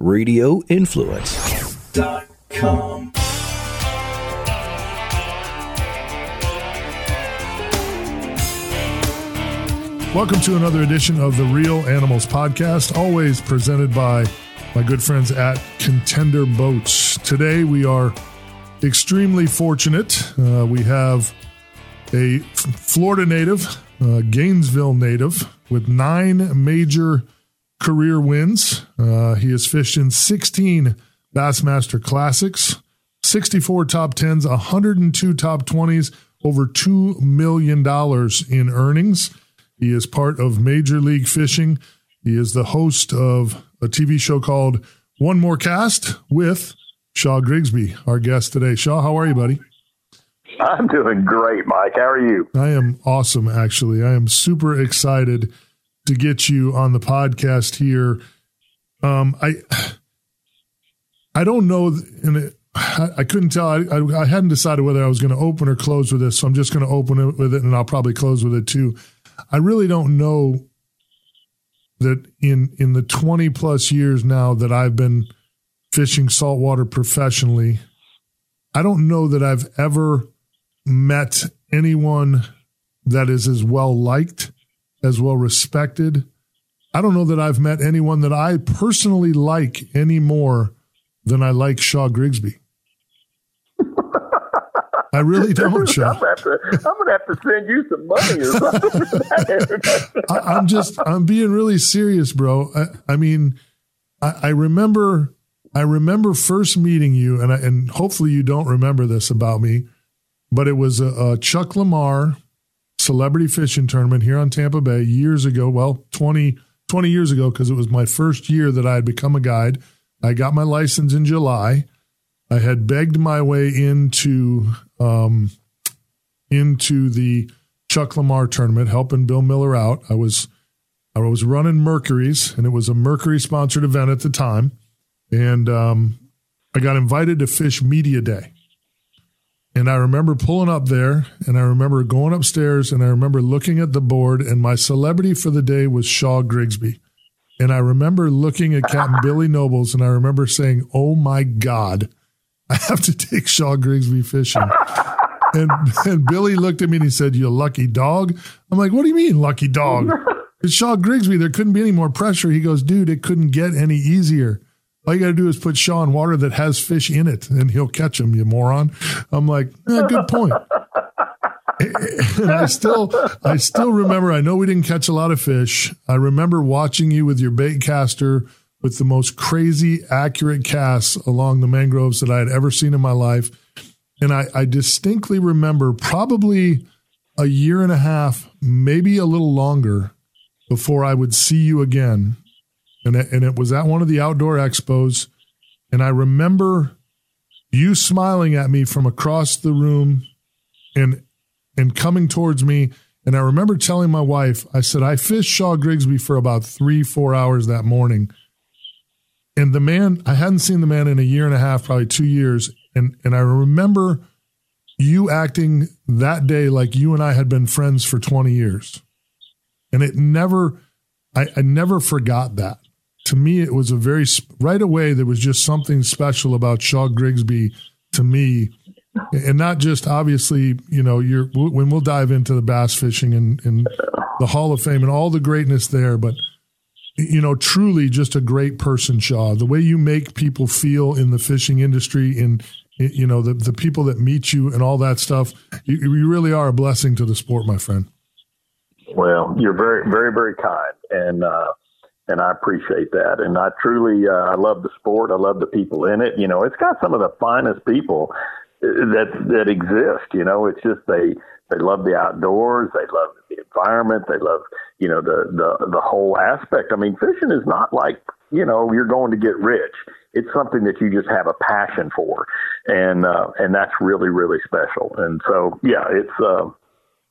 radioinfluence.com. Welcome to another edition of the Real Animals Podcast, always presented by my good friends at Contender Boats. Today we are extremely fortunate. Uh, we have a Florida native, uh, Gainesville native, with nine major career wins. Uh, he has fished in 16 Bassmaster Classics, 64 top 10s, 102 top 20s, over $2 million in earnings. He is part of Major League Fishing. He is the host of a TV show called One More Cast with Shaw Grigsby, our guest today. Shaw, how are you, buddy? I'm doing great, Mike. How are you? I am awesome, actually. I am super excited to get you on the podcast here. Um, I I don't know, and I, I couldn't tell. I, I, I hadn't decided whether I was going to open or close with this, so I'm just going to open it with it, and I'll probably close with it too. I really don't know that in in the 20 plus years now that I've been fishing saltwater professionally, I don't know that I've ever met anyone that is as well liked, as well respected. I don't know that I've met anyone that I personally like any more than I like Shaw Grigsby. I really don't, Shaw. I'm, gonna have to, I'm gonna have to send you some money or something. I, am just, I'm being really serious, bro. I, I mean, I, I, remember, I remember first meeting you, and I, and hopefully you don't remember this about me, but it was a, a Chuck Lamar celebrity fishing tournament here on Tampa Bay years ago. Well, 20, 20 years ago, because it was my first year that I had become a guide. I got my license in July. I had begged my way into um, into the Chuck Lamar tournament, helping Bill Miller out. I was I was running Mercury's, and it was a Mercury sponsored event at the time, and um, I got invited to fish media day. And I remember pulling up there, and I remember going upstairs, and I remember looking at the board, and my celebrity for the day was Shaw Grigsby. And I remember looking at Captain Billy Nobles, and I remember saying, "Oh my God." I have to take Shaw Grigsby fishing. and, and Billy looked at me and he said, You lucky dog. I'm like, What do you mean, lucky dog? It's Shaw Grigsby. There couldn't be any more pressure. He goes, Dude, it couldn't get any easier. All you got to do is put Shaw in water that has fish in it and he'll catch them, you moron. I'm like, eh, Good point. and I still, I still remember. I know we didn't catch a lot of fish. I remember watching you with your bait caster with the most crazy accurate casts along the mangroves that I had ever seen in my life. And I, I distinctly remember probably a year and a half, maybe a little longer before I would see you again. And it, and it was at one of the outdoor expos. And I remember you smiling at me from across the room and and coming towards me. And I remember telling my wife, I said, I fished Shaw Grigsby for about three, four hours that morning. And the man, I hadn't seen the man in a year and a half, probably two years. And, and I remember you acting that day like you and I had been friends for 20 years. And it never, I, I never forgot that. To me, it was a very, right away, there was just something special about Shaw Grigsby to me. And not just obviously, you know, you're, when we'll dive into the bass fishing and, and the Hall of Fame and all the greatness there, but you know, truly just a great person, Shaw. The way you make people feel in the fishing industry and, you know, the, the people that meet you and all that stuff, you, you really are a blessing to the sport, my friend. Well, you're very, very, very kind. And, uh, and I appreciate that. And I truly, uh, I love the sport. I love the people in it. You know, it's got some of the finest people uh, that that exist. You know, it's just they they love the outdoors. They love the environment. They love, you know, the, the, the whole aspect. I mean, fishing is not like, you know, you're going to get rich. It's something that you just have a passion for. And, uh, and that's really, really special. And so, yeah, it's, uh,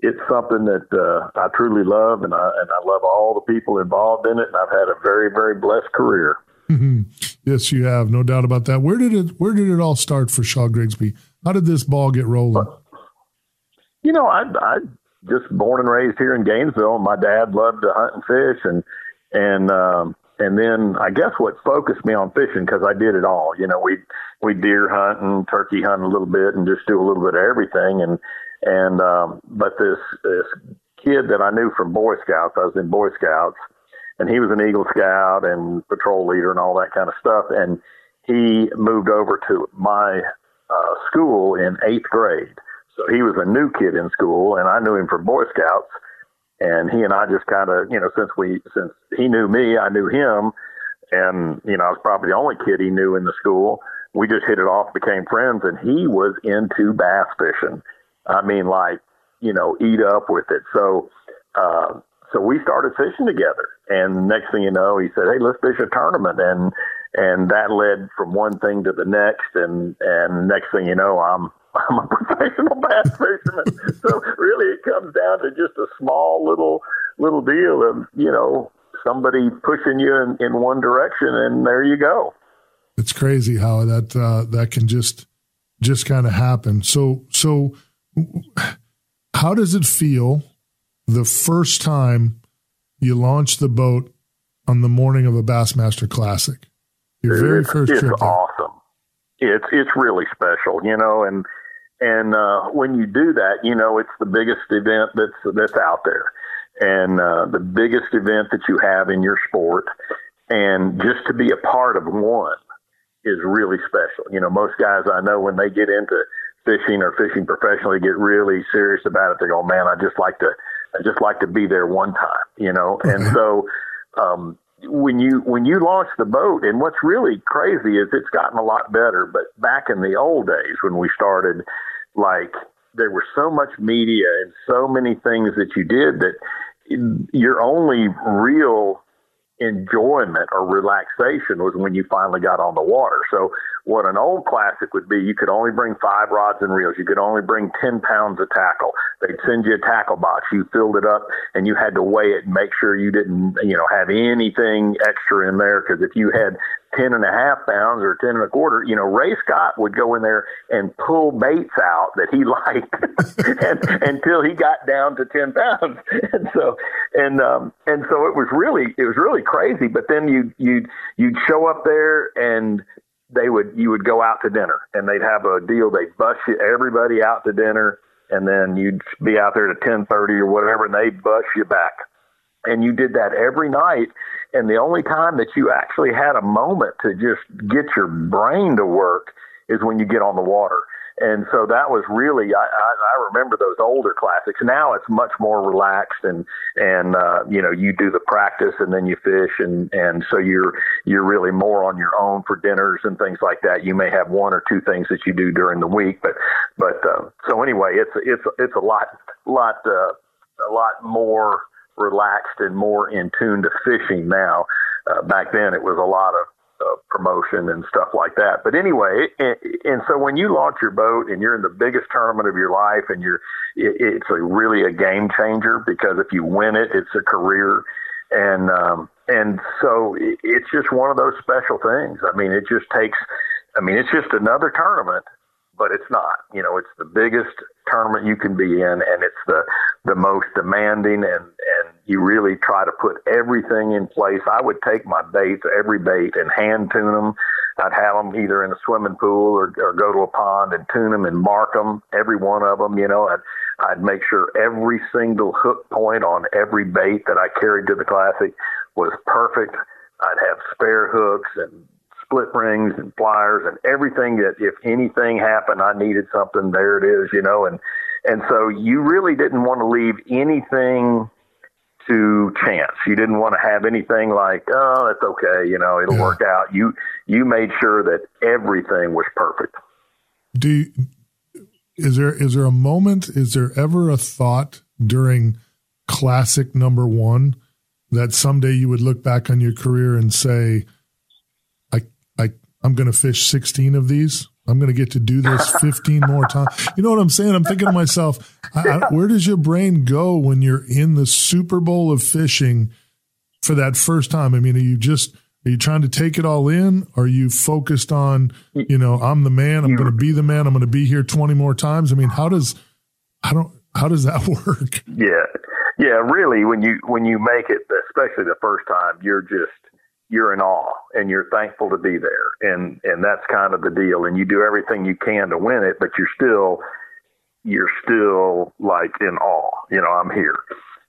it's something that uh, I truly love, and I and I love all the people involved in it. And I've had a very very blessed career. Mm-hmm. Yes, you have, no doubt about that. Where did it Where did it all start for Shaw Grigsby? How did this ball get rolling? You know, I I just born and raised here in Gainesville. My dad loved to hunt and fish, and and um, and then I guess what focused me on fishing because I did it all. You know, we we deer hunt and turkey hunt a little bit and just do a little bit of everything. And and um, but this this kid that I knew from Boy Scouts, I was in Boy Scouts, and he was an Eagle Scout and patrol leader and all that kind of stuff. And he moved over to my uh, school in eighth grade. So he was a new kid in school, and I knew him from Boy Scouts. And he and I just kind of, you know, since we, since he knew me, I knew him, and you know, I was probably the only kid he knew in the school. We just hit it off, became friends, and he was into bass fishing. I mean, like, you know, eat up with it. So, uh, so we started fishing together. And next thing you know, he said, "Hey, let's fish a tournament." And and that led from one thing to the next. And and next thing you know, I'm I'm a professional bass fisherman. so really, it comes down to just a small little little deal of you know somebody pushing you in, in one direction, and there you go. It's crazy how that uh, that can just just kind of happen. So so, how does it feel the first time you launch the boat on the morning of a Bassmaster Classic? Your very it's, first it's trip. awesome. It's it's really special, you know, and and uh, when you do that, you know, it's the biggest event that's that's out there, and uh, the biggest event that you have in your sport, and just to be a part of one is really special. You know, most guys I know when they get into fishing or fishing professionally get really serious about it. They go, "Man, I just like to, I just like to be there one time," you know. And so, um, when you when you launch the boat, and what's really crazy is it's gotten a lot better. But back in the old days when we started, like there was so much media and so many things that you did that your only real enjoyment or relaxation was when you finally got on the water. So what an old classic would be, you could only bring five rods and reels. You could only bring 10 pounds of tackle. They'd send you a tackle box. You filled it up and you had to weigh it and make sure you didn't, you know, have anything extra in there. Cause if you had ten and a half pounds or ten and a quarter, you know, Ray Scott would go in there and pull baits out that he liked and, until he got down to ten pounds. And so, and um, and so it was really it was really crazy. But then you you you'd show up there and they would you would go out to dinner and they'd have a deal. They'd bust you everybody out to dinner, and then you'd be out there to ten thirty or whatever, and they'd bust you back. And you did that every night and the only time that you actually had a moment to just get your brain to work is when you get on the water. And so that was really, I, I, I remember those older classics. Now it's much more relaxed and, and, uh, you know, you do the practice and then you fish. And, and so you're, you're really more on your own for dinners and things like that. You may have one or two things that you do during the week, but, but, uh, so anyway, it's, it's, it's a lot, lot, uh, a lot more, relaxed and more in tune to fishing now. Uh, back then, it was a lot of uh, promotion and stuff like that. But anyway, and, and so when you launch your boat and you're in the biggest tournament of your life, and you're, it, it's a really a game changer because if you win it, it's a career, and um, and so it, it's just one of those special things. I mean, it just takes. I mean, it's just another tournament, but it's not. You know, it's the biggest tournament you can be in, and it's the the most demanding, and and you really try to put everything in place. I would take my baits, every bait, and hand tune them. I'd have them either in a swimming pool or, or go to a pond and tune them and mark them, every one of them. You know, I'd I'd make sure every single hook point on every bait that I carried to the classic was perfect. I'd have spare hooks and split rings and pliers and everything that if anything happened, I needed something. There it is, you know, and and so you really didn't want to leave anything to chance. You didn't want to have anything like, oh, that's okay, you know, it'll yeah. work out. You you made sure that everything was perfect. Do you, is there is there a moment? Is there ever a thought during classic number one that someday you would look back on your career and say, I'm going to fish 16 of these. I'm going to get to do this 15 more times. You know what I'm saying? I'm thinking to myself, I, I, where does your brain go when you're in the Super Bowl of fishing for that first time? I mean, are you just, are you trying to take it all in? Are you focused on, you know, I'm the man, I'm going to be the man, I'm going to be here 20 more times? I mean, how does, I don't, how does that work? Yeah. Yeah. Really, when you, when you make it, especially the first time, you're just, you're in awe and you're thankful to be there. And, and that's kind of the deal. And you do everything you can to win it, but you're still, you're still like in awe. You know, I'm here.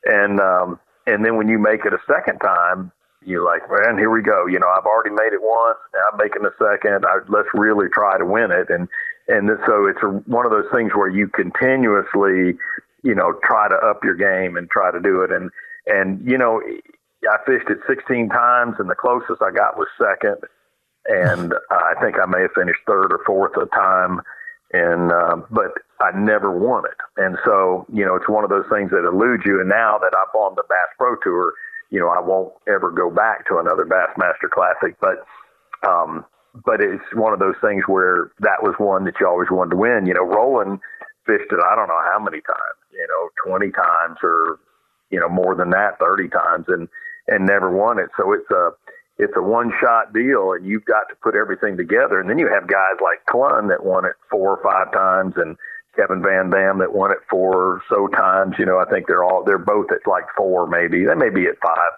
And, um, and then when you make it a second time, you're like, man, here we go. You know, I've already made it once. Now I'm making a second. I, let's really try to win it. And, and this, so it's a, one of those things where you continuously, you know, try to up your game and try to do it. And, and, you know, I fished it 16 times and the closest I got was second. And I think I may have finished third or fourth a time. And, um, but I never won it. And so, you know, it's one of those things that eludes you. And now that I've on the Bass Pro Tour, you know, I won't ever go back to another Bassmaster Classic. But, um, but it's one of those things where that was one that you always wanted to win. You know, Roland fished it, I don't know how many times, you know, 20 times or, you know, more than that, 30 times and, and never won it. So it's a, it's a one shot deal and you've got to put everything together. And then you have guys like Clunn that won it four or five times and Kevin Van Dam that won it four or so times. You know, I think they're all, they're both at like four maybe. They may be at five.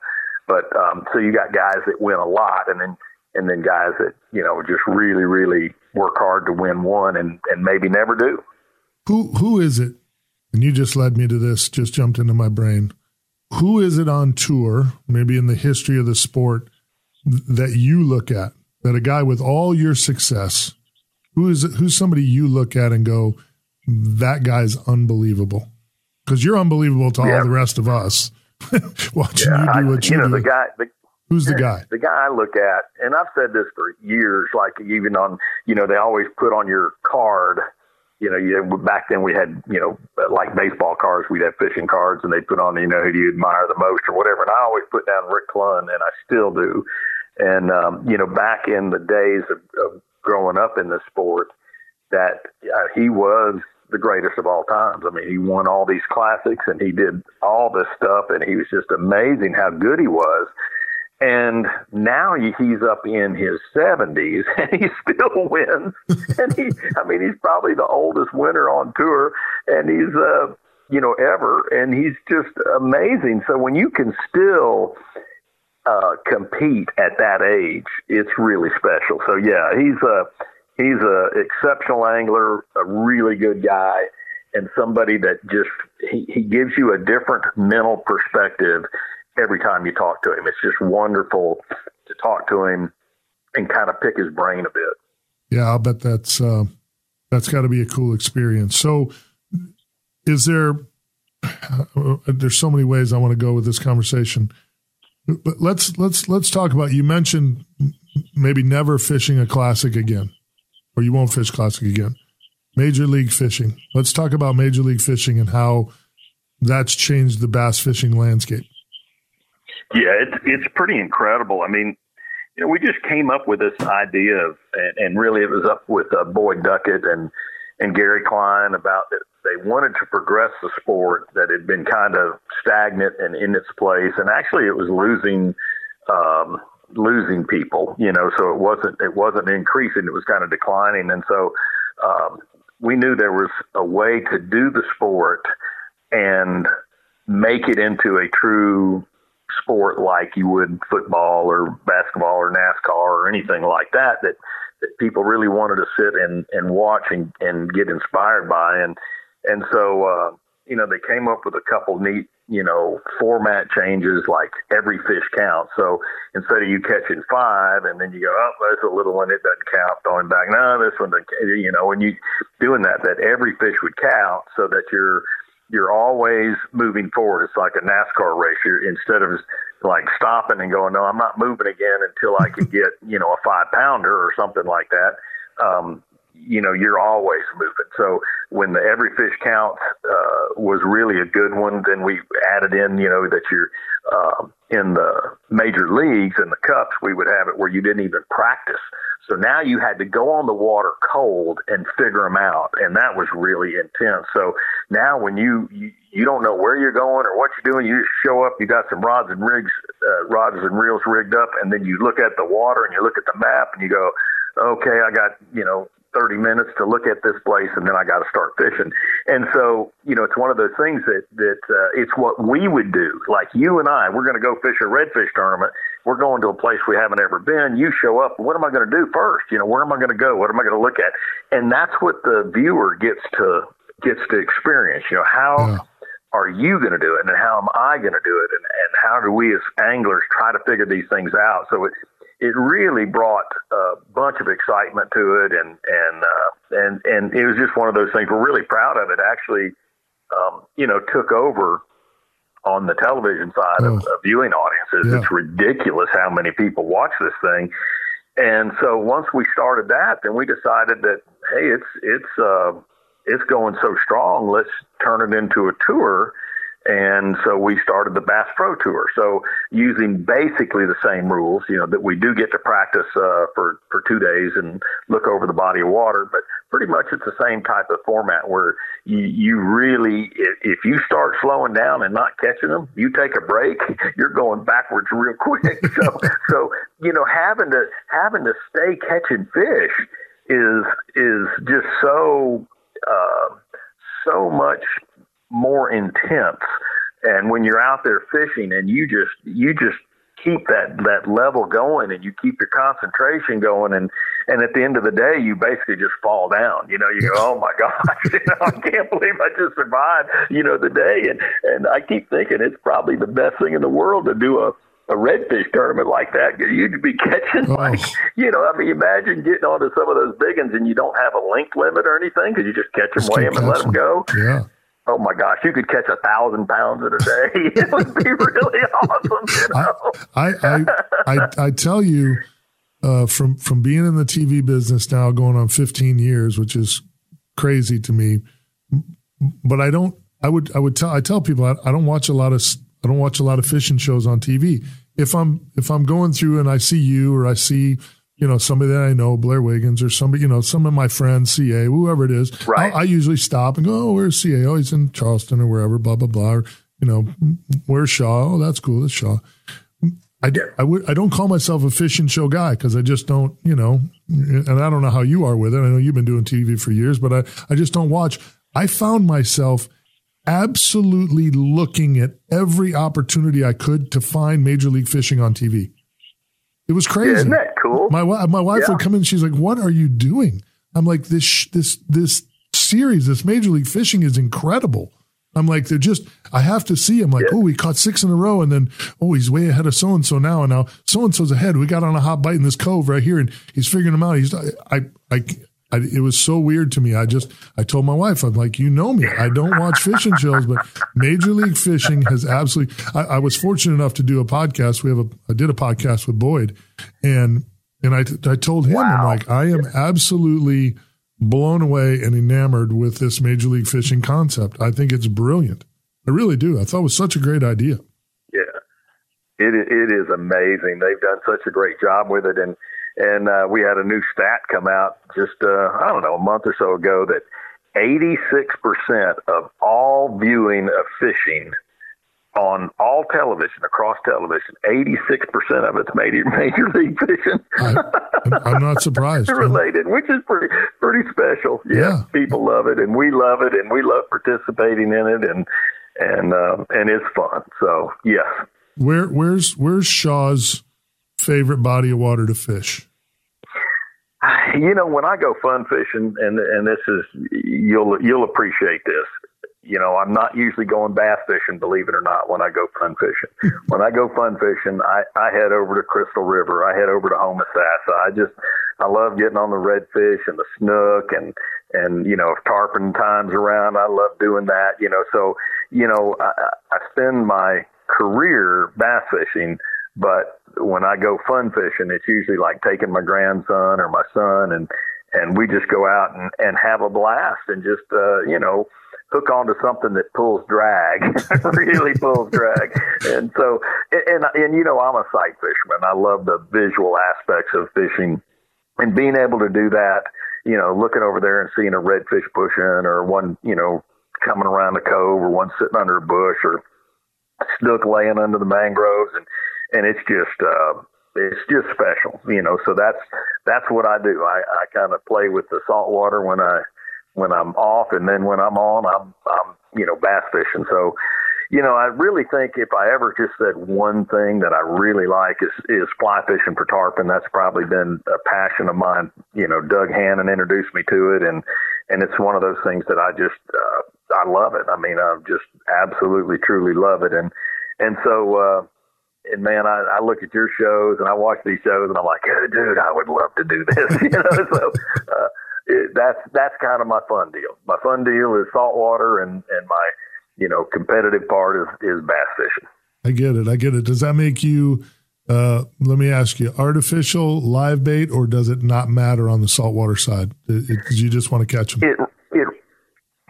But, um, so you got guys that win a lot and then, and then guys that you know just really really work hard to win one and and maybe never do. Who who is it? And you just led me to this. Just jumped into my brain. Who is it on tour? Maybe in the history of the sport that you look at that a guy with all your success. Who is it? Who's somebody you look at and go, that guy's unbelievable? Because you're unbelievable to yeah. all the rest of us. Watching yeah, you do what I, you, you know, do. The guy, the, Who's the guy? The guy I look at, and I've said this for years, like even on, you know, they always put on your card, you know, you, back then we had, you know, like baseball cards, we'd have fishing cards and they'd put on, you know, who do you admire the most or whatever. And I always put down Rick Clunn and I still do. And, um, you know, back in the days of, of growing up in the sport, that uh, he was the greatest of all times. I mean, he won all these classics and he did all this stuff and he was just amazing how good he was. And now he's up in his 70s and he still wins. and he, I mean, he's probably the oldest winner on tour and he's, uh, you know, ever. And he's just amazing. So when you can still, uh, compete at that age, it's really special. So yeah, he's a, he's a exceptional angler, a really good guy and somebody that just, he, he gives you a different mental perspective every time you talk to him. It's just wonderful to talk to him and kind of pick his brain a bit. Yeah, I'll bet that's uh, that's got to be a cool experience. So, is there? Uh, there's so many ways I want to go with this conversation, but let's let's let's talk about. You mentioned maybe never fishing a classic again, or you won't fish classic again. Major league fishing. Let's talk about major league fishing and how that's changed the bass fishing landscape. Yeah, it's it's pretty incredible. I mean, you know, we just came up with this idea of, and, and really it was up with uh, Boyd Duckett and and Gary Klein about that they wanted to progress the sport that had been kind of stagnant and in its place, and actually it was losing um, losing people. You know, so it wasn't it wasn't increasing; it was kind of declining, and so um, we knew there was a way to do the sport and make it into a true sport like you would football or basketball or NASCAR or anything like that that that people really wanted to sit and and watch and and get inspired by. And and so uh you know they came up with a couple neat you know format changes like every fish counts. So instead of you catching five and then you go oh there's a little one it doesn't count going back no this one doesn't you know when you doing that that every fish would count so that you're you're always moving forward. It's like a NASCAR race. You're instead of like stopping and going, no, I'm not moving again until I can get, you know, a five pounder or something like that. Um, you know, you're always moving. So when the every fish count uh, was really a good one, then we added in, you know, that you're uh, in the major leagues and the cups, we would have it where you didn't even practice. So now you had to go on the water cold and figure them out, and that was really intense. So now when you you, you don't know where you're going or what you're doing, you just show up. You got some rods and rigs, uh, rods and reels rigged up, and then you look at the water and you look at the map and you go, okay, I got you know 30 minutes to look at this place and then I got to start fishing. And so, you know, it's one of those things that, that, uh, it's what we would do. Like you and I, we're going to go fish a redfish tournament we're going to a place we haven't ever been. You show up. What am I going to do first? You know, where am I going to go? What am I going to look at? And that's what the viewer gets to gets to experience. You know, how yeah. are you going to do it, and how am I going to do it, and and how do we as anglers try to figure these things out? So it it really brought a bunch of excitement to it, and and uh, and and it was just one of those things. We're really proud of it. Actually, um, you know, took over on the television side oh. of, of, viewing audiences. Yeah. It's ridiculous how many people watch this thing. And so once we started that, then we decided that hey, it's it's uh, it's going so strong. Let's turn it into a tour and so we started the Bass Pro Tour. So using basically the same rules, you know, that we do get to practice uh, for for two days and look over the body of water, but pretty much it's the same type of format where you, you really, if you start slowing down and not catching them, you take a break, you're going backwards real quick. so so you know, having to having to stay catching fish is is just so. Uh, so much more intense. And when you're out there fishing and you just you just keep that that level going and you keep your concentration going and and at the end of the day you basically just fall down you know you go oh my gosh you know i can't believe i just survived you know the day and and i keep thinking it's probably the best thing in the world to do a a redfish tournament like that, you'd be catching oh. like, you know, I mean, imagine getting onto some of those big ones and you don't have a length limit or anything because you just catch them, weigh them, and let them go. Yeah oh my gosh, you could catch a thousand pounds in a day. it would be really awesome. You know? I, I, I, I, tell you, uh, from from being in the TV business now, going on 15 years, which is crazy to me. But I don't. I would. I would tell. I tell people I, I don't watch a lot of. I don't watch a lot of fishing shows on TV. If I'm if I'm going through and I see you or I see you know, somebody that I know, Blair Wiggins, or somebody, you know, some of my friends, CA, whoever it is. Right. I, I usually stop and go, oh, where's CA? Oh, he's in Charleston or wherever, blah, blah, blah. Or, you know, where's Shaw? Oh, that's cool. That's Shaw. I, I, would, I don't call myself a fishing show guy because I just don't, you know, and I don't know how you are with it. I know you've been doing TV for years, but I, I just don't watch. I found myself absolutely looking at every opportunity I could to find Major League Fishing on TV. It was crazy. Isn't that cool? My my wife yeah. would come in. She's like, "What are you doing?" I'm like, "This this this series, this Major League Fishing is incredible." I'm like, they're just, I have to see. I'm like, yeah. oh, he caught six in a row. And then, oh, he's way ahead of so and so now. And now so and so's ahead. We got on a hot bite in this cove right here and he's figuring them out. He's, I, I, I, it was so weird to me. I just, I told my wife, I'm like, you know me. I don't watch fishing shows, but Major League Fishing has absolutely. I, I, was fortunate enough to do a podcast. We have a, I did a podcast with Boyd, and and I, I told him, wow. I'm like, I am absolutely blown away and enamored with this Major League Fishing concept. I think it's brilliant. I really do. I thought it was such a great idea. Yeah, it it is amazing. They've done such a great job with it, and and uh, we had a new stat come out just uh, I don't know a month or so ago that 86% of all viewing of fishing on all television across television, 86% of it's major major league fishing. I, am not surprised. related, which is pretty pretty special. Yeah, yeah, people love it, and we love it, and we love participating in it, and and uh, and it's fun. So yes. Where where's where's Shaw's favorite body of water to fish? You know, when I go fun fishing, and and this is you'll you'll appreciate this. You know, I'm not usually going bass fishing, believe it or not, when I go fun fishing. when I go fun fishing, I, I head over to Crystal River. I head over to Homosassa. I just, I love getting on the redfish and the snook and, and, you know, if tarpon time's around, I love doing that, you know, so, you know, I, I spend my career bass fishing but when I go fun fishing, it's usually like taking my grandson or my son and and we just go out and, and have a blast and just uh, you know hook onto something that pulls drag, really pulls drag. And so and and you know I'm a sight fisherman. I love the visual aspects of fishing and being able to do that. You know, looking over there and seeing a redfish pushing or one you know coming around the cove or one sitting under a bush or snook laying under the mangroves and and it's just uh, it's just special, you know. So that's that's what I do. I, I kind of play with the salt water when I when I'm off, and then when I'm on, I'm I'm you know bass fishing. So you know, I really think if I ever just said one thing that I really like is is fly fishing for tarpon. That's probably been a passion of mine. You know, Doug Hannon introduced me to it, and and it's one of those things that I just uh, I love it. I mean, I just absolutely truly love it, and and so. uh and man, I, I look at your shows and I watch these shows and I'm like, hey, dude, I would love to do this. you know, so uh, it, that's that's kind of my fun deal. My fun deal is saltwater, and and my you know, competitive part is, is bass fishing. I get it. I get it. Does that make you, uh, let me ask you, artificial live bait, or does it not matter on the saltwater side? It, it, you just want to catch them?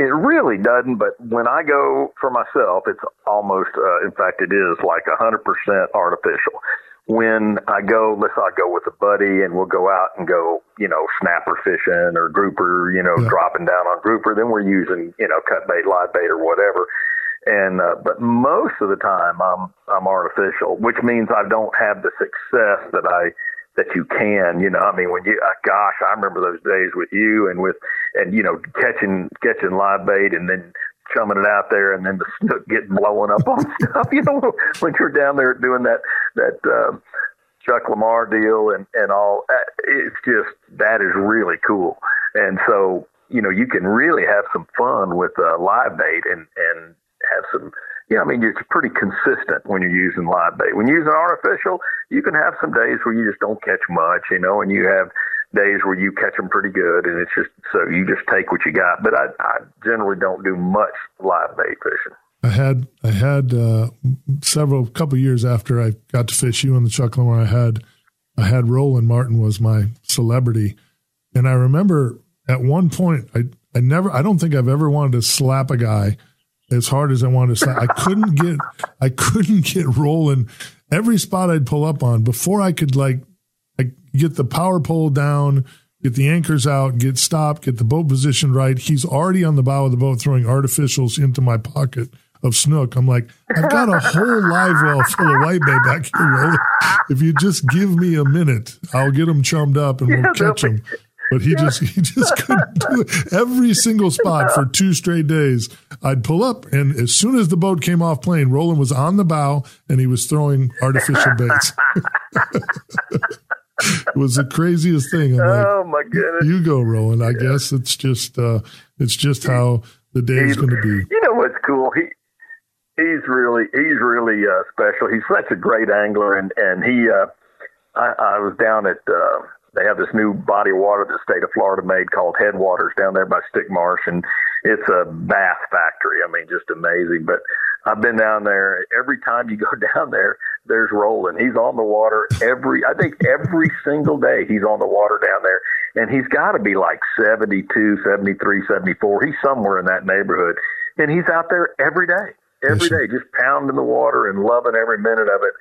It, really doesn't, but when I go for myself, it's almost, uh, in fact, it is like 100% artificial. When I go, let's say I go with a buddy and we'll go out and go, you know, snapper fishing or grouper, you know, yeah. dropping down on grouper, then we're using, you know, cut bait, live bait or whatever and uh, but most of the time I'm I'm artificial, which means I don't have the success that I that you can. You know, I mean, when you uh, gosh, I remember those days with you and with and you know catching catching live bait and then chumming it out there and then the snook getting blowing up on stuff. You know, when you're down there doing that that. Uh, Chuck Lamar deal and and all uh, it's just that is really cool and so you know you can really have some fun with uh, live bait and and have some, know, I mean, it's pretty consistent when you're using live bait. When you're using artificial, you can have some days where you just don't catch much, you know, and you have days where you catch them pretty good, and it's just so you just take what you got. But I, I generally don't do much live bait fishing. I had I had uh, several couple years after I got to fish you in the Chuck Lamar. I had I had Roland Martin was my celebrity, and I remember at one point I I never I don't think I've ever wanted to slap a guy as hard as I wanted to. I couldn't get, I couldn't get rolling. Every spot I'd pull up on before I could like, like get the power pole down, get the anchors out, get stopped, get the boat positioned right. He's already on the bow of the boat throwing artificials into my pocket of snook. I'm like, I've got a whole live well full of whitebait back here. Roland. If you just give me a minute, I'll get them chummed up and we'll catch them but he just he just couldn't do it. Every single spot for two straight days, I'd pull up, and as soon as the boat came off plane, Roland was on the bow and he was throwing artificial baits. it was the craziest thing. I'm oh like, my goodness! You go, Roland. I yeah. guess it's just uh, it's just how the day is going to be. You know what's cool? He he's really he's really uh, special. He's such a great angler, and and he. Uh, I, I was down at uh, they have this new body of water that the state of Florida made called Headwaters down there by Stick Marsh, and it's a bath factory. I mean, just amazing. But I've been down there. Every time you go down there, there's Roland. He's on the water every. I think every single day he's on the water down there, and he's got to be like 72, 73, 74. He's somewhere in that neighborhood, and he's out there every day, every day, just pounding the water and loving every minute of it.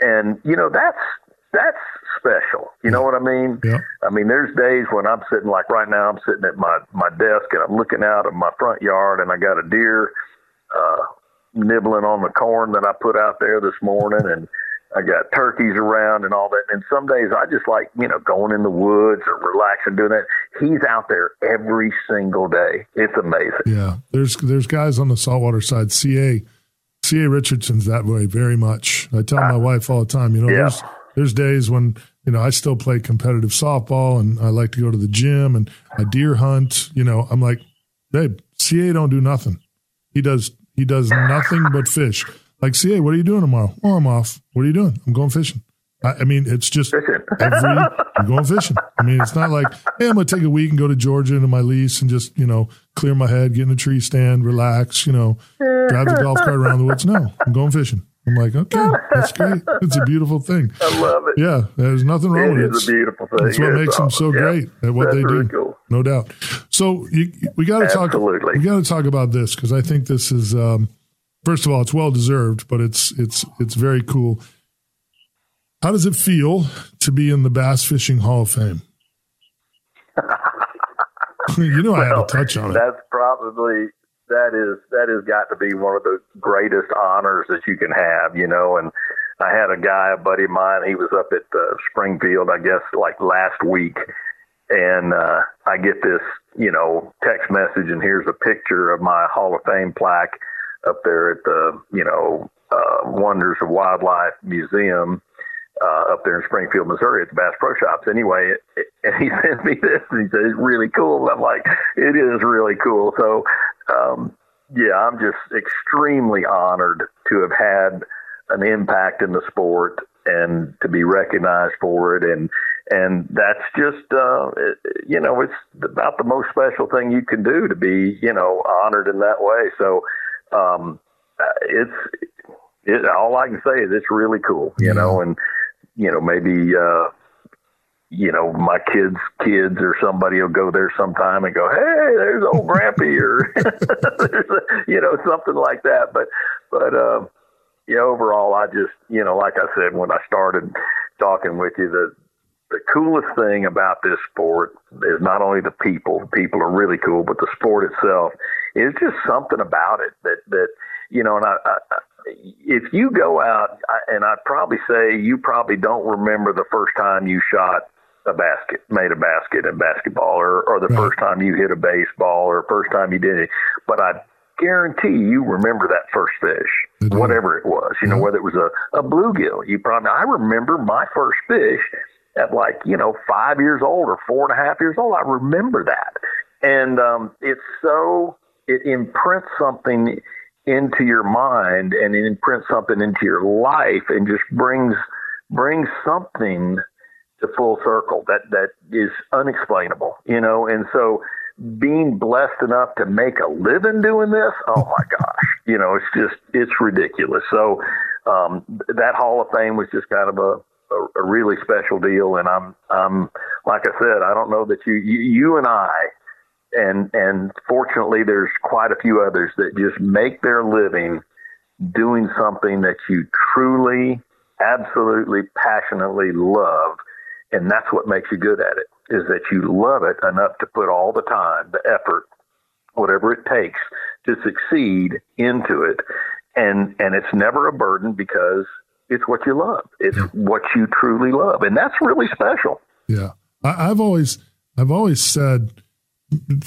And you know that's that's special. You know what I mean? Yeah. I mean, there's days when I'm sitting like right now, I'm sitting at my my desk and I'm looking out of my front yard and I got a deer uh, nibbling on the corn that I put out there this morning and. I got turkeys around and all that. And some days I just like, you know, going in the woods or relaxing, doing that. He's out there every single day. It's amazing. Yeah. There's, there's guys on the saltwater side. CA, CA Richardson's that way very much. I tell my wife all the time, you know, yeah. there's, there's days when you know I still play competitive softball and I like to go to the gym and I deer hunt. You know, I'm like, babe, CA don't do nothing. He does he does nothing but fish. Like CA, what are you doing tomorrow? Oh, I'm off. What are you doing? I'm going fishing. I, I mean, it's just every I'm going fishing. I mean, it's not like, hey, I'm gonna take a week and go to Georgia into my lease and just, you know, clear my head, get in a tree stand, relax, you know, drive the golf cart around the woods. No, I'm going fishing. I'm like, okay, that's great. It's a beautiful thing. I love it. Yeah, there's nothing wrong it with it. It's a beautiful thing. That's what it's makes awesome. them so great at what that's they really do. Cool. No doubt. So you, we got to talk. We got to talk about this because I think this is. Um, first of all, it's well deserved, but it's it's it's very cool. How does it feel to be in the Bass Fishing Hall of Fame? you know, well, I had to touch on it. That's probably that is that has got to be one of the greatest honors that you can have, you know. And I had a guy, a buddy of mine, he was up at uh, Springfield, I guess, like last week, and uh, I get this, you know, text message, and here's a picture of my Hall of Fame plaque up there at the you know uh, Wonders of Wildlife Museum uh, up there in Springfield, Missouri, at the Bass Pro Shops. Anyway, it, it, and he sent me this, and he said it's really cool. I'm like, it is really cool. So, um, yeah, I'm just extremely honored to have had an impact in the sport and to be recognized for it and and that's just uh you know it's about the most special thing you can do to be you know honored in that way so um it's it, all I can say is it's really cool you know and you know maybe uh you know, my kids' kids or somebody will go there sometime and go, "Hey, there's old Grampy," or there's a, you know something like that. But, but uh, yeah, overall, I just you know, like I said when I started talking with you, the the coolest thing about this sport is not only the people. The people are really cool, but the sport itself is just something about it that that you know, and I, I if you go out, and I'd probably say you probably don't remember the first time you shot a basket, made a basket in basketball, or, or the right. first time you hit a baseball, or first time you did it. But I guarantee you remember that first fish, whatever it was. You know, whether it was a, a bluegill. You probably I remember my first fish at like you know five years old or four and a half years old. I remember that, and um, it's so it imprints something into your mind and it imprints something into your life and just brings brings something to full circle that that is unexplainable, you know. And so, being blessed enough to make a living doing this, oh my gosh, you know, it's just it's ridiculous. So, um, that Hall of Fame was just kind of a a, a really special deal, and I'm I'm like I said, I don't know that you you, you and I. And and fortunately, there's quite a few others that just make their living doing something that you truly, absolutely, passionately love and that's what makes you good at it is that you love it enough to put all the time, the effort, whatever it takes to succeed into it. And, and it's never a burden because it's what you love. It's yeah. what you truly love. And that's really special. Yeah. I, I've always, I've always said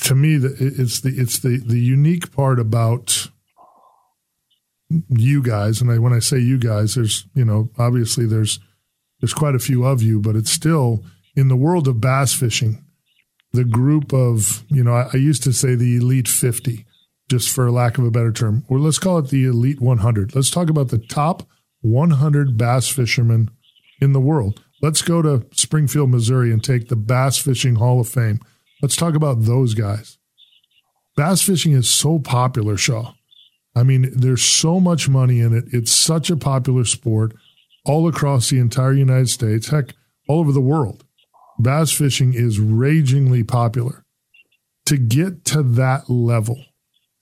to me it's the, it's the, the unique part about you guys. And I, when I say you guys, there's, you know, obviously there's, there's quite a few of you, but it's still in the world of bass fishing, the group of, you know, I, I used to say the elite 50, just for lack of a better term, or let's call it the elite 100. Let's talk about the top 100 bass fishermen in the world. Let's go to Springfield, Missouri and take the Bass Fishing Hall of Fame. Let's talk about those guys. Bass fishing is so popular, Shaw. I mean, there's so much money in it. It's such a popular sport all across the entire United States, heck, all over the world. Bass fishing is ragingly popular. To get to that level,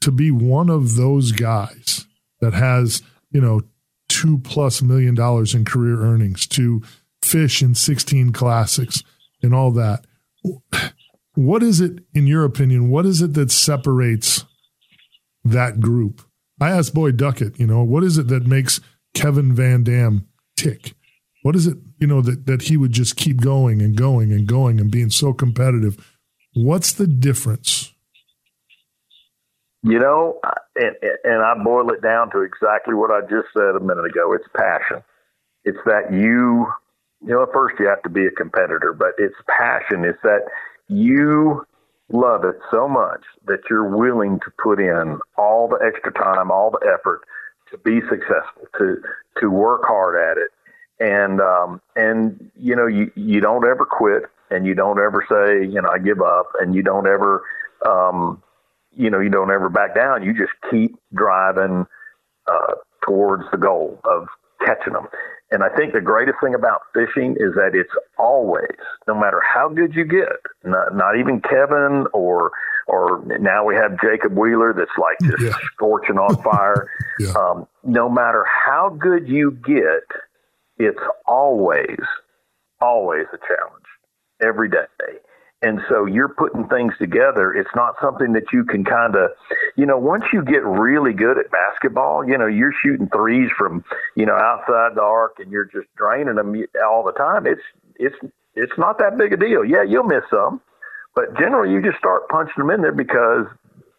to be one of those guys that has, you know, two plus million dollars in career earnings, to fish in 16 classics and all that. What is it, in your opinion, what is it that separates that group? I asked Boyd Duckett, you know, what is it that makes Kevin Van Dam tick? What is it, you know, that, that he would just keep going and going and going and being so competitive? What's the difference? You know, and, and I boil it down to exactly what I just said a minute ago. It's passion. It's that you, you know, at first you have to be a competitor, but it's passion. It's that you love it so much that you're willing to put in all the extra time, all the effort to be successful, to to work hard at it, and um, and you know you you don't ever quit, and you don't ever say you know I give up, and you don't ever um, you know you don't ever back down. You just keep driving uh, towards the goal of catching them. And I think the greatest thing about fishing is that it's always, no matter how good you get, not, not even Kevin or or now we have Jacob Wheeler that's like just yeah. scorching on fire. yeah. um, no matter how good you get, it's always, always a challenge every day. And so you're putting things together. It's not something that you can kind of, you know, once you get really good at basketball, you know, you're shooting threes from, you know, outside the arc and you're just draining them all the time. It's, it's, it's not that big a deal. Yeah, you'll miss some, but generally, you just start punching them in there because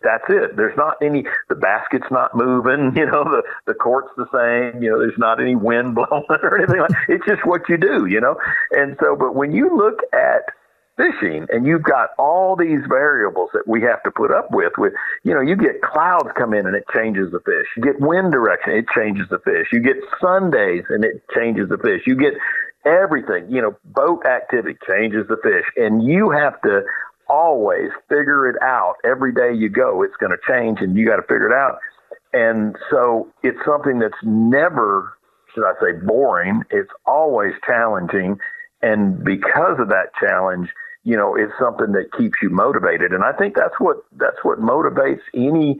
that's it. There's not any, the basket's not moving, you know, the, the court's the same, you know, there's not any wind blowing or anything like It's just what you do, you know? And so, but when you look at fishing and you've got all these variables that we have to put up with, with, you know, you get clouds come in and it changes the fish. You get wind direction, it changes the fish. You get sun days and it changes the fish. You get everything, you know, boat activity changes the fish. And you have to always figure it out. Every day you go, it's going to change and you got to figure it out. And so it's something that's never, should I say, boring. It's always challenging. And because of that challenge, you know, it's something that keeps you motivated. And I think that's what, that's what motivates any,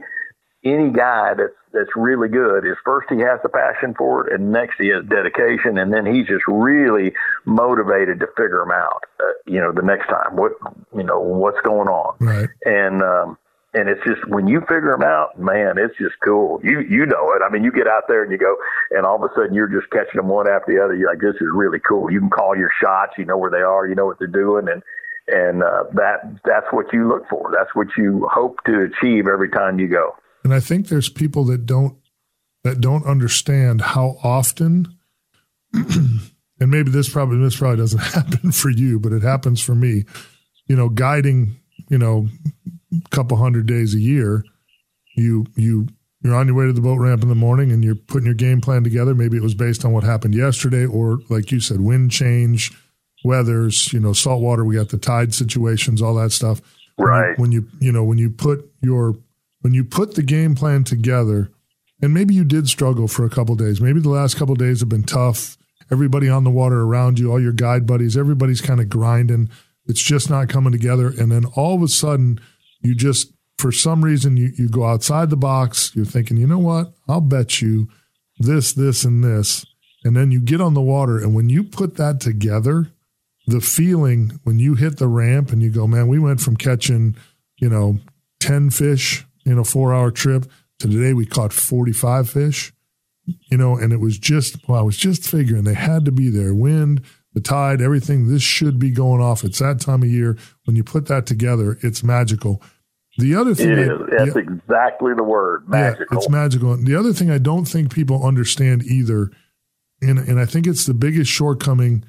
any guy that's that's really good is first he has the passion for it, and next he has dedication, and then he's just really motivated to figure them out. Uh, you know, the next time what you know what's going on, right? And um, and it's just when you figure them out, man, it's just cool. You you know it. I mean, you get out there and you go, and all of a sudden you're just catching them one after the other. You're like, this is really cool. You can call your shots. You know where they are. You know what they're doing, and and uh, that that's what you look for. That's what you hope to achieve every time you go. And I think there's people that don't that don't understand how often and maybe this probably this probably doesn't happen for you, but it happens for me. You know, guiding, you know, couple hundred days a year, you you you're on your way to the boat ramp in the morning and you're putting your game plan together. Maybe it was based on what happened yesterday, or like you said, wind change, weathers, you know, salt water. We got the tide situations, all that stuff. Right. When you, when you, you know, when you put your when you put the game plan together, and maybe you did struggle for a couple days. Maybe the last couple days have been tough. Everybody on the water around you, all your guide buddies, everybody's kind of grinding. It's just not coming together. And then all of a sudden, you just, for some reason, you, you go outside the box. You're thinking, you know what? I'll bet you this, this, and this. And then you get on the water. And when you put that together, the feeling when you hit the ramp and you go, man, we went from catching, you know, 10 fish in a four hour trip to today we caught 45 fish, you know, and it was just, well, I was just figuring they had to be there. Wind, the tide, everything, this should be going off. It's that time of year. When you put that together, it's magical. The other thing, it is. That's yeah, exactly the word, magical. Yeah, it's magical. The other thing I don't think people understand either, and and I think it's the biggest shortcoming,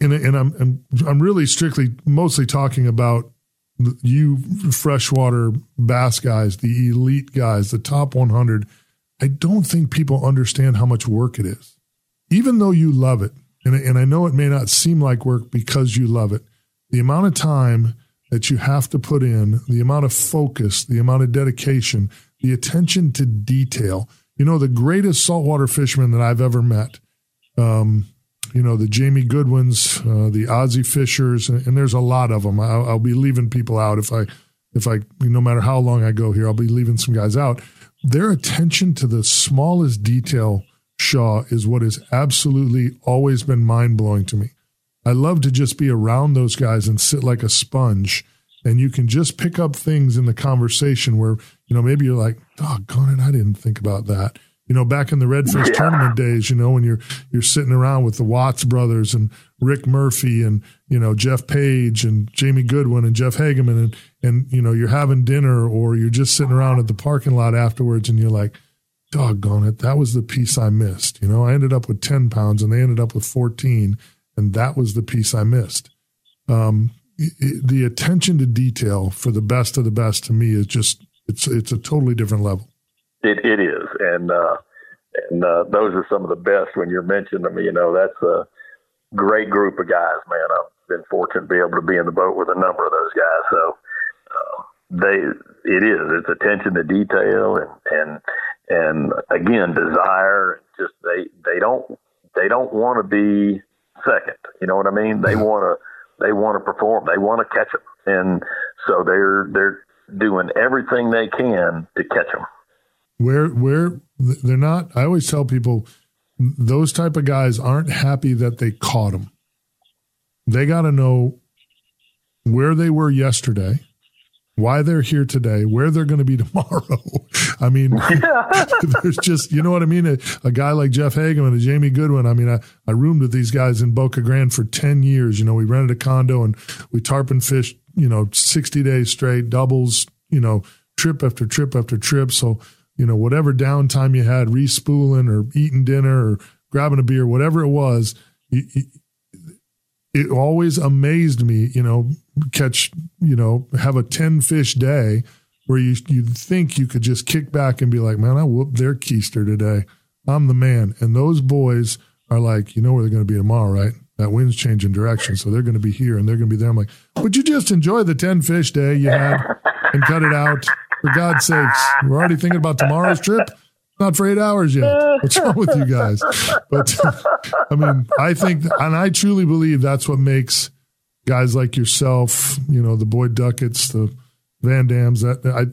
and and I'm I'm, I'm really strictly mostly talking about you freshwater bass guys, the elite guys, the top 100, I don't think people understand how much work it is. Even though you love it, and, and I know it may not seem like work because you love it, the amount of time that you have to put in, the amount of focus, the amount of dedication, the attention to detail. You know, the greatest saltwater fisherman that I've ever met, um, you know, the Jamie Goodwins, uh, the Ozzy Fishers, and, and, there's a lot of them. I'll, I'll, be leaving people out if I, if I, no matter how long I go here, I'll be leaving some guys out. Their attention to the smallest detail, Shaw, is what has absolutely always been mind blowing to me. I love to just be around those guys and sit like a sponge. And you can just pick up things in the conversation where, you know, maybe you're like, doggone it, I didn't think about that you know, back in the Redfish yeah. tournament days, you know, when you're you're sitting around with the Watts brothers and Rick Murphy and you know Jeff Page and Jamie Goodwin and Jeff Hageman and and you know you're having dinner or you're just sitting around at the parking lot afterwards and you're like, doggone it, that was the piece I missed. You know, I ended up with ten pounds and they ended up with fourteen, and that was the piece I missed. Um, it, the attention to detail for the best of the best to me is just it's it's a totally different level. It it is, and uh, and uh, those are some of the best. When you're mentioning them, you know that's a great group of guys, man. I've been fortunate to be able to be in the boat with a number of those guys. So uh, they it is it's attention to detail and and and again desire. Just they they don't they don't want to be second. You know what I mean? They want to they want to perform. They want to catch them, and so they're they're doing everything they can to catch them where where they're not i always tell people those type of guys aren't happy that they caught them they got to know where they were yesterday why they're here today where they're going to be tomorrow. I mean there's just you know what i mean? A, a, guy like jeff hageman and jamie goodwin. I mean I, I roomed with these guys in boca grande for 10 years. You know we rented a condo and we tarpon fished you know 60 days straight doubles you know trip after trip after trip. So, you know, whatever downtime you had, respooling or eating dinner or grabbing a beer, whatever it was, you, it always amazed me, you know, catch, you know, have a 10 fish day where you you think you could just kick back and be like, man, I whooped their keister today. I'm the man. And those boys are like, you know where they're going to be tomorrow, right? That wind's changing direction, so they're going to be here and they're going to be there. I'm like, would you just enjoy the 10 fish day you had and cut it out? For God's sakes, we're already thinking about tomorrow's trip. Not for eight hours yet. What's wrong with you guys? But I mean, I think, and I truly believe that's what makes guys like yourself, you know, the Boyd Ducketts, the Van Dams, that I,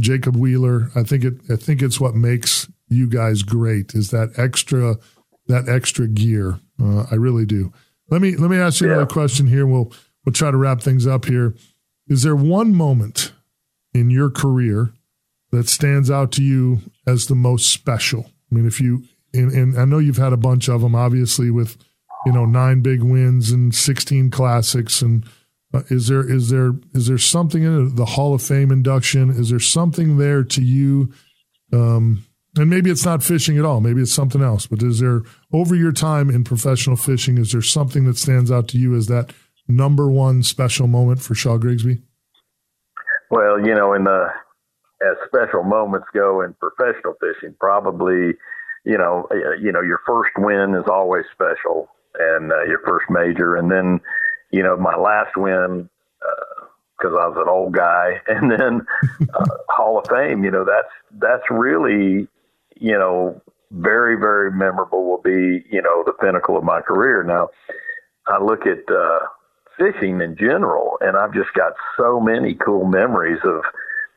Jacob Wheeler. I think it. I think it's what makes you guys great. Is that extra, that extra gear. Uh, I really do. Let me let me ask you yeah. another question here. We'll we'll try to wrap things up here. Is there one moment in your career that stands out to you as the most special? I mean, if you and, and I know you've had a bunch of them, obviously with you know nine big wins and sixteen classics and uh, is there is there is there something in the Hall of Fame induction? Is there something there to you? Um, and maybe it's not fishing at all. Maybe it's something else. But is there over your time in professional fishing? Is there something that stands out to you as that number one special moment for Shaw Grigsby? Well, you know, in the as special moments go in professional fishing, probably, you know, uh, you know, your first win is always special, and uh, your first major, and then you know, my last win, because uh, I was an old guy, and then uh, Hall of Fame. You know, that's that's really, you know, very very memorable. Will be you know the pinnacle of my career. Now, I look at uh, fishing in general, and I've just got so many cool memories of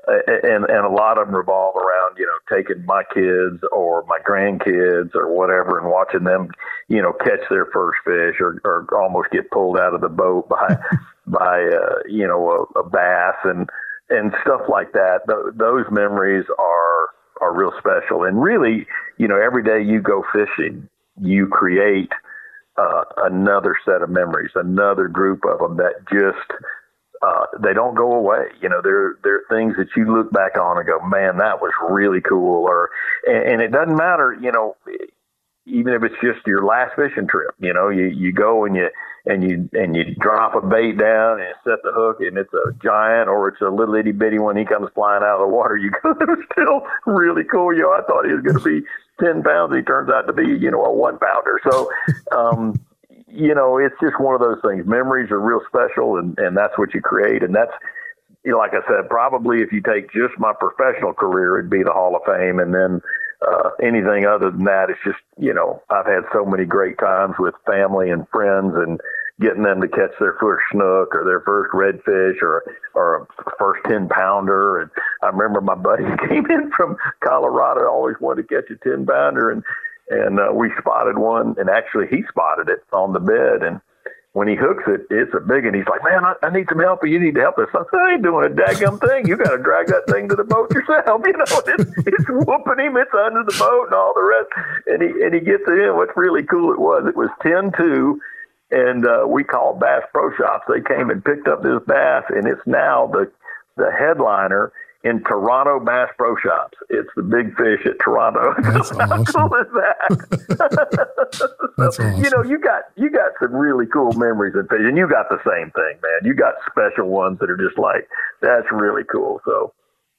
and and a lot of them revolve around you know taking my kids or my grandkids or whatever and watching them you know catch their first fish or or almost get pulled out of the boat by by uh, you know a, a bass and and stuff like that. Th- those memories are are real special. And really you know every day you go fishing you create uh, another set of memories another group of them that just uh, they don't go away. You know, they're they're things that you look back on and go, man, that was really cool. Or and, and it doesn't matter, you know, even if it's just your last fishing trip. You know, you you go and you and you and you drop a bait down and set the hook and it's a giant or it's a little itty bitty one. He comes flying out of the water. You go, it was still really cool. You know, I thought he was going to be ten pounds. He turns out to be you know a one pounder. So. um you know, it's just one of those things. Memories are real special, and and that's what you create, and that's you know, like I said, probably if you take just my professional career, it'd be the Hall of Fame, and then uh, anything other than that, it's just you know, I've had so many great times with family and friends, and getting them to catch their first snook or their first redfish or or a first ten pounder. And I remember my buddy came in from Colorado, always wanted to catch a ten pounder, and and uh, we spotted one, and actually he spotted it on the bed, and when he hooks it, it's a big, and he's like, "Man, I, I need some help. You need to help us." I said, "I ain't doing a daggum thing. You got to drag that thing to the boat yourself. You know, it's, it's whooping him. It's under the boat and all the rest." And he and he gets it in. What's really cool it was it was ten two, and uh, we called Bass Pro Shops. They came and picked up this bass, and it's now the the headliner in Toronto Bass Pro Shops. It's the big fish at Toronto. That's awesome. How cool is that? That's awesome. You know, you got you got some really cool memories in fishing. You got the same thing, man. You got special ones that are just like that's really cool. So,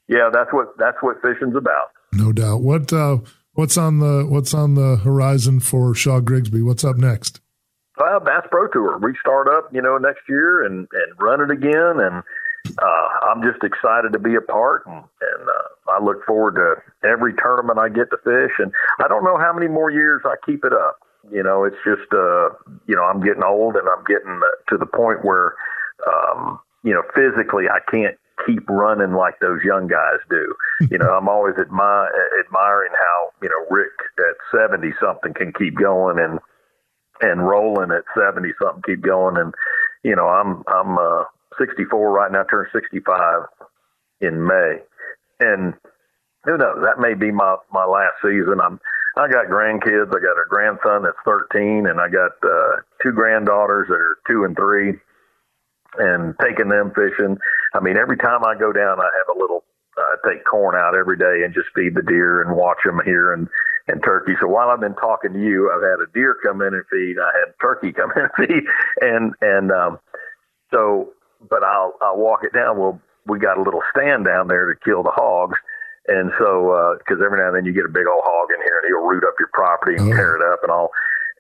yeah, that's what that's what fishing's about. No doubt. What uh, what's on the what's on the horizon for Shaw Grigsby? What's up next? Well, Bass Pro Tour. We start up, you know, next year and and run it again and uh, I'm just excited to be a part, and, and uh, I look forward to every tournament I get to fish. And I don't know how many more years I keep it up. You know, it's just uh, you know I'm getting old, and I'm getting to the point where um, you know physically I can't keep running like those young guys do. You know, I'm always admi- admiring how you know Rick at 70 something can keep going and and rolling at 70 something keep going and you know I'm I'm uh 64 right now, turn 65 in May. And who knows, that may be my, my last season. I'm, I got grandkids. I got a grandson that's 13 and I got, uh, two granddaughters that are two and three and taking them fishing. I mean, every time I go down, I have a little, uh, take corn out every day and just feed the deer and watch them here and and turkey. So while I've been talking to you, I've had a deer come in and feed. I had turkey come in and feed, and and um, so. But I'll I'll walk it down. Well, we got a little stand down there to kill the hogs. And so, because uh, every now and then you get a big old hog in here and he'll root up your property and tear it up and all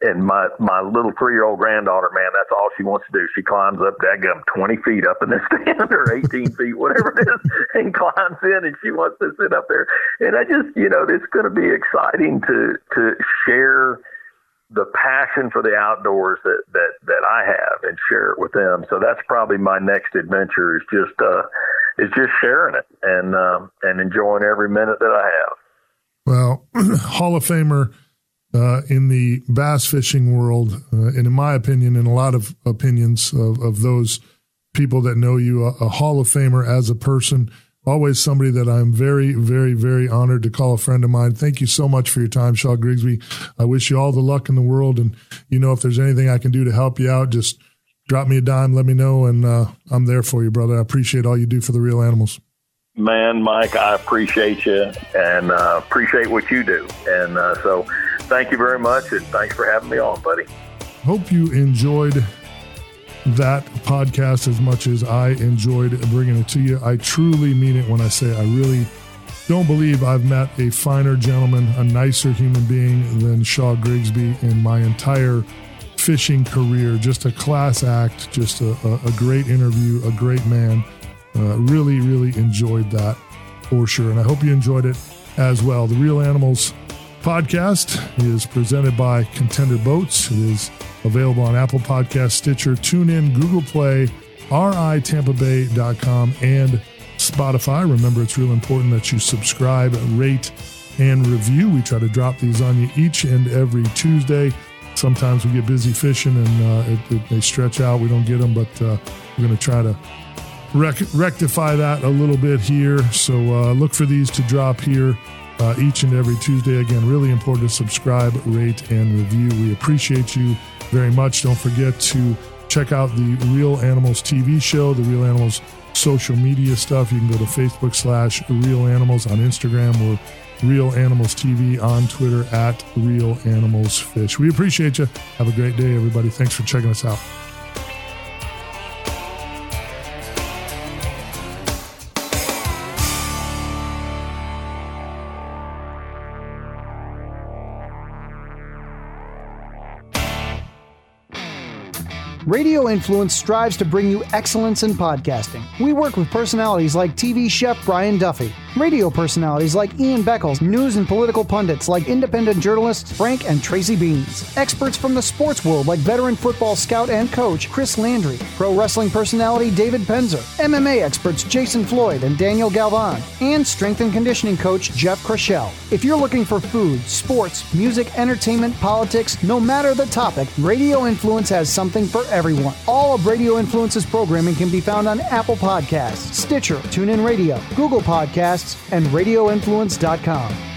and my my little three year old granddaughter, man, that's all she wants to do. She climbs up that gum twenty feet up in the stand or eighteen feet, whatever it is, and climbs in, and she wants to sit up there. And I just, you know, it's going to be exciting to to share the passion for the outdoors that that that I have and share it with them. So that's probably my next adventure is just uh is just sharing it and um and enjoying every minute that I have. Well, Hall of Famer uh, in the bass fishing world, uh, and in my opinion, and a lot of opinions of, of those people that know you, a, a, Hall of Famer as a person, always somebody that I'm very, very, very honored to call a friend of mine. Thank you so much for your time, Shaw Grigsby. I wish you all the luck in the world. And, you know, if there's anything I can do to help you out, just drop me a dime, let me know, and uh, I'm there for you, brother. I appreciate all you do for the real animals. Man, Mike, I appreciate you and uh, appreciate what you do. And uh, so, thank you very much, and thanks for having me on, buddy. Hope you enjoyed that podcast as much as I enjoyed bringing it to you. I truly mean it when I say I really don't believe I've met a finer gentleman, a nicer human being than Shaw Grigsby in my entire fishing career. Just a class act, just a, a, great interview, a great man. Uh, really, really enjoyed that for sure. And I hope you enjoyed it as well. The Real Animals podcast is presented by Contender Boats. It is available on Apple Podcast, Stitcher, TuneIn, Google Play, ritampabay.com, and Spotify. Remember, it's real important that you subscribe, rate, and review. We try to drop these on you each and every Tuesday. Sometimes we get busy fishing and uh, it, it, they stretch out. We don't get them, but uh, we're going to try to rec- rectify that a little bit here. So uh, look for these to drop here uh, each and every Tuesday. Again, really important to subscribe, rate, and review. We appreciate you very much. Don't forget to check out the Real Animals TV show, the Real Animals social media stuff. You can go to Facebook slash Real Animals on Instagram or Real Animals TV on Twitter at Real Animals Fish. We appreciate you. Have a great day, everybody. Thanks for checking us out. Radio Influence strives to bring you excellence in podcasting. We work with personalities like TV chef Brian Duffy, radio personalities like Ian Beckles, news and political pundits like independent journalists Frank and Tracy Beanz, experts from the sports world like veteran football scout and coach Chris Landry, pro wrestling personality David Penzer, MMA experts Jason Floyd and Daniel Galvan, and strength and conditioning coach Jeff Crochelle. If you're looking for food, sports, music, entertainment, politics, no matter the topic, Radio Influence has something for everyone. All of Radio Influence's programming can be found on Apple Podcasts, Stitcher, TuneIn Radio, Google Podcasts, and RadioInfluence.com.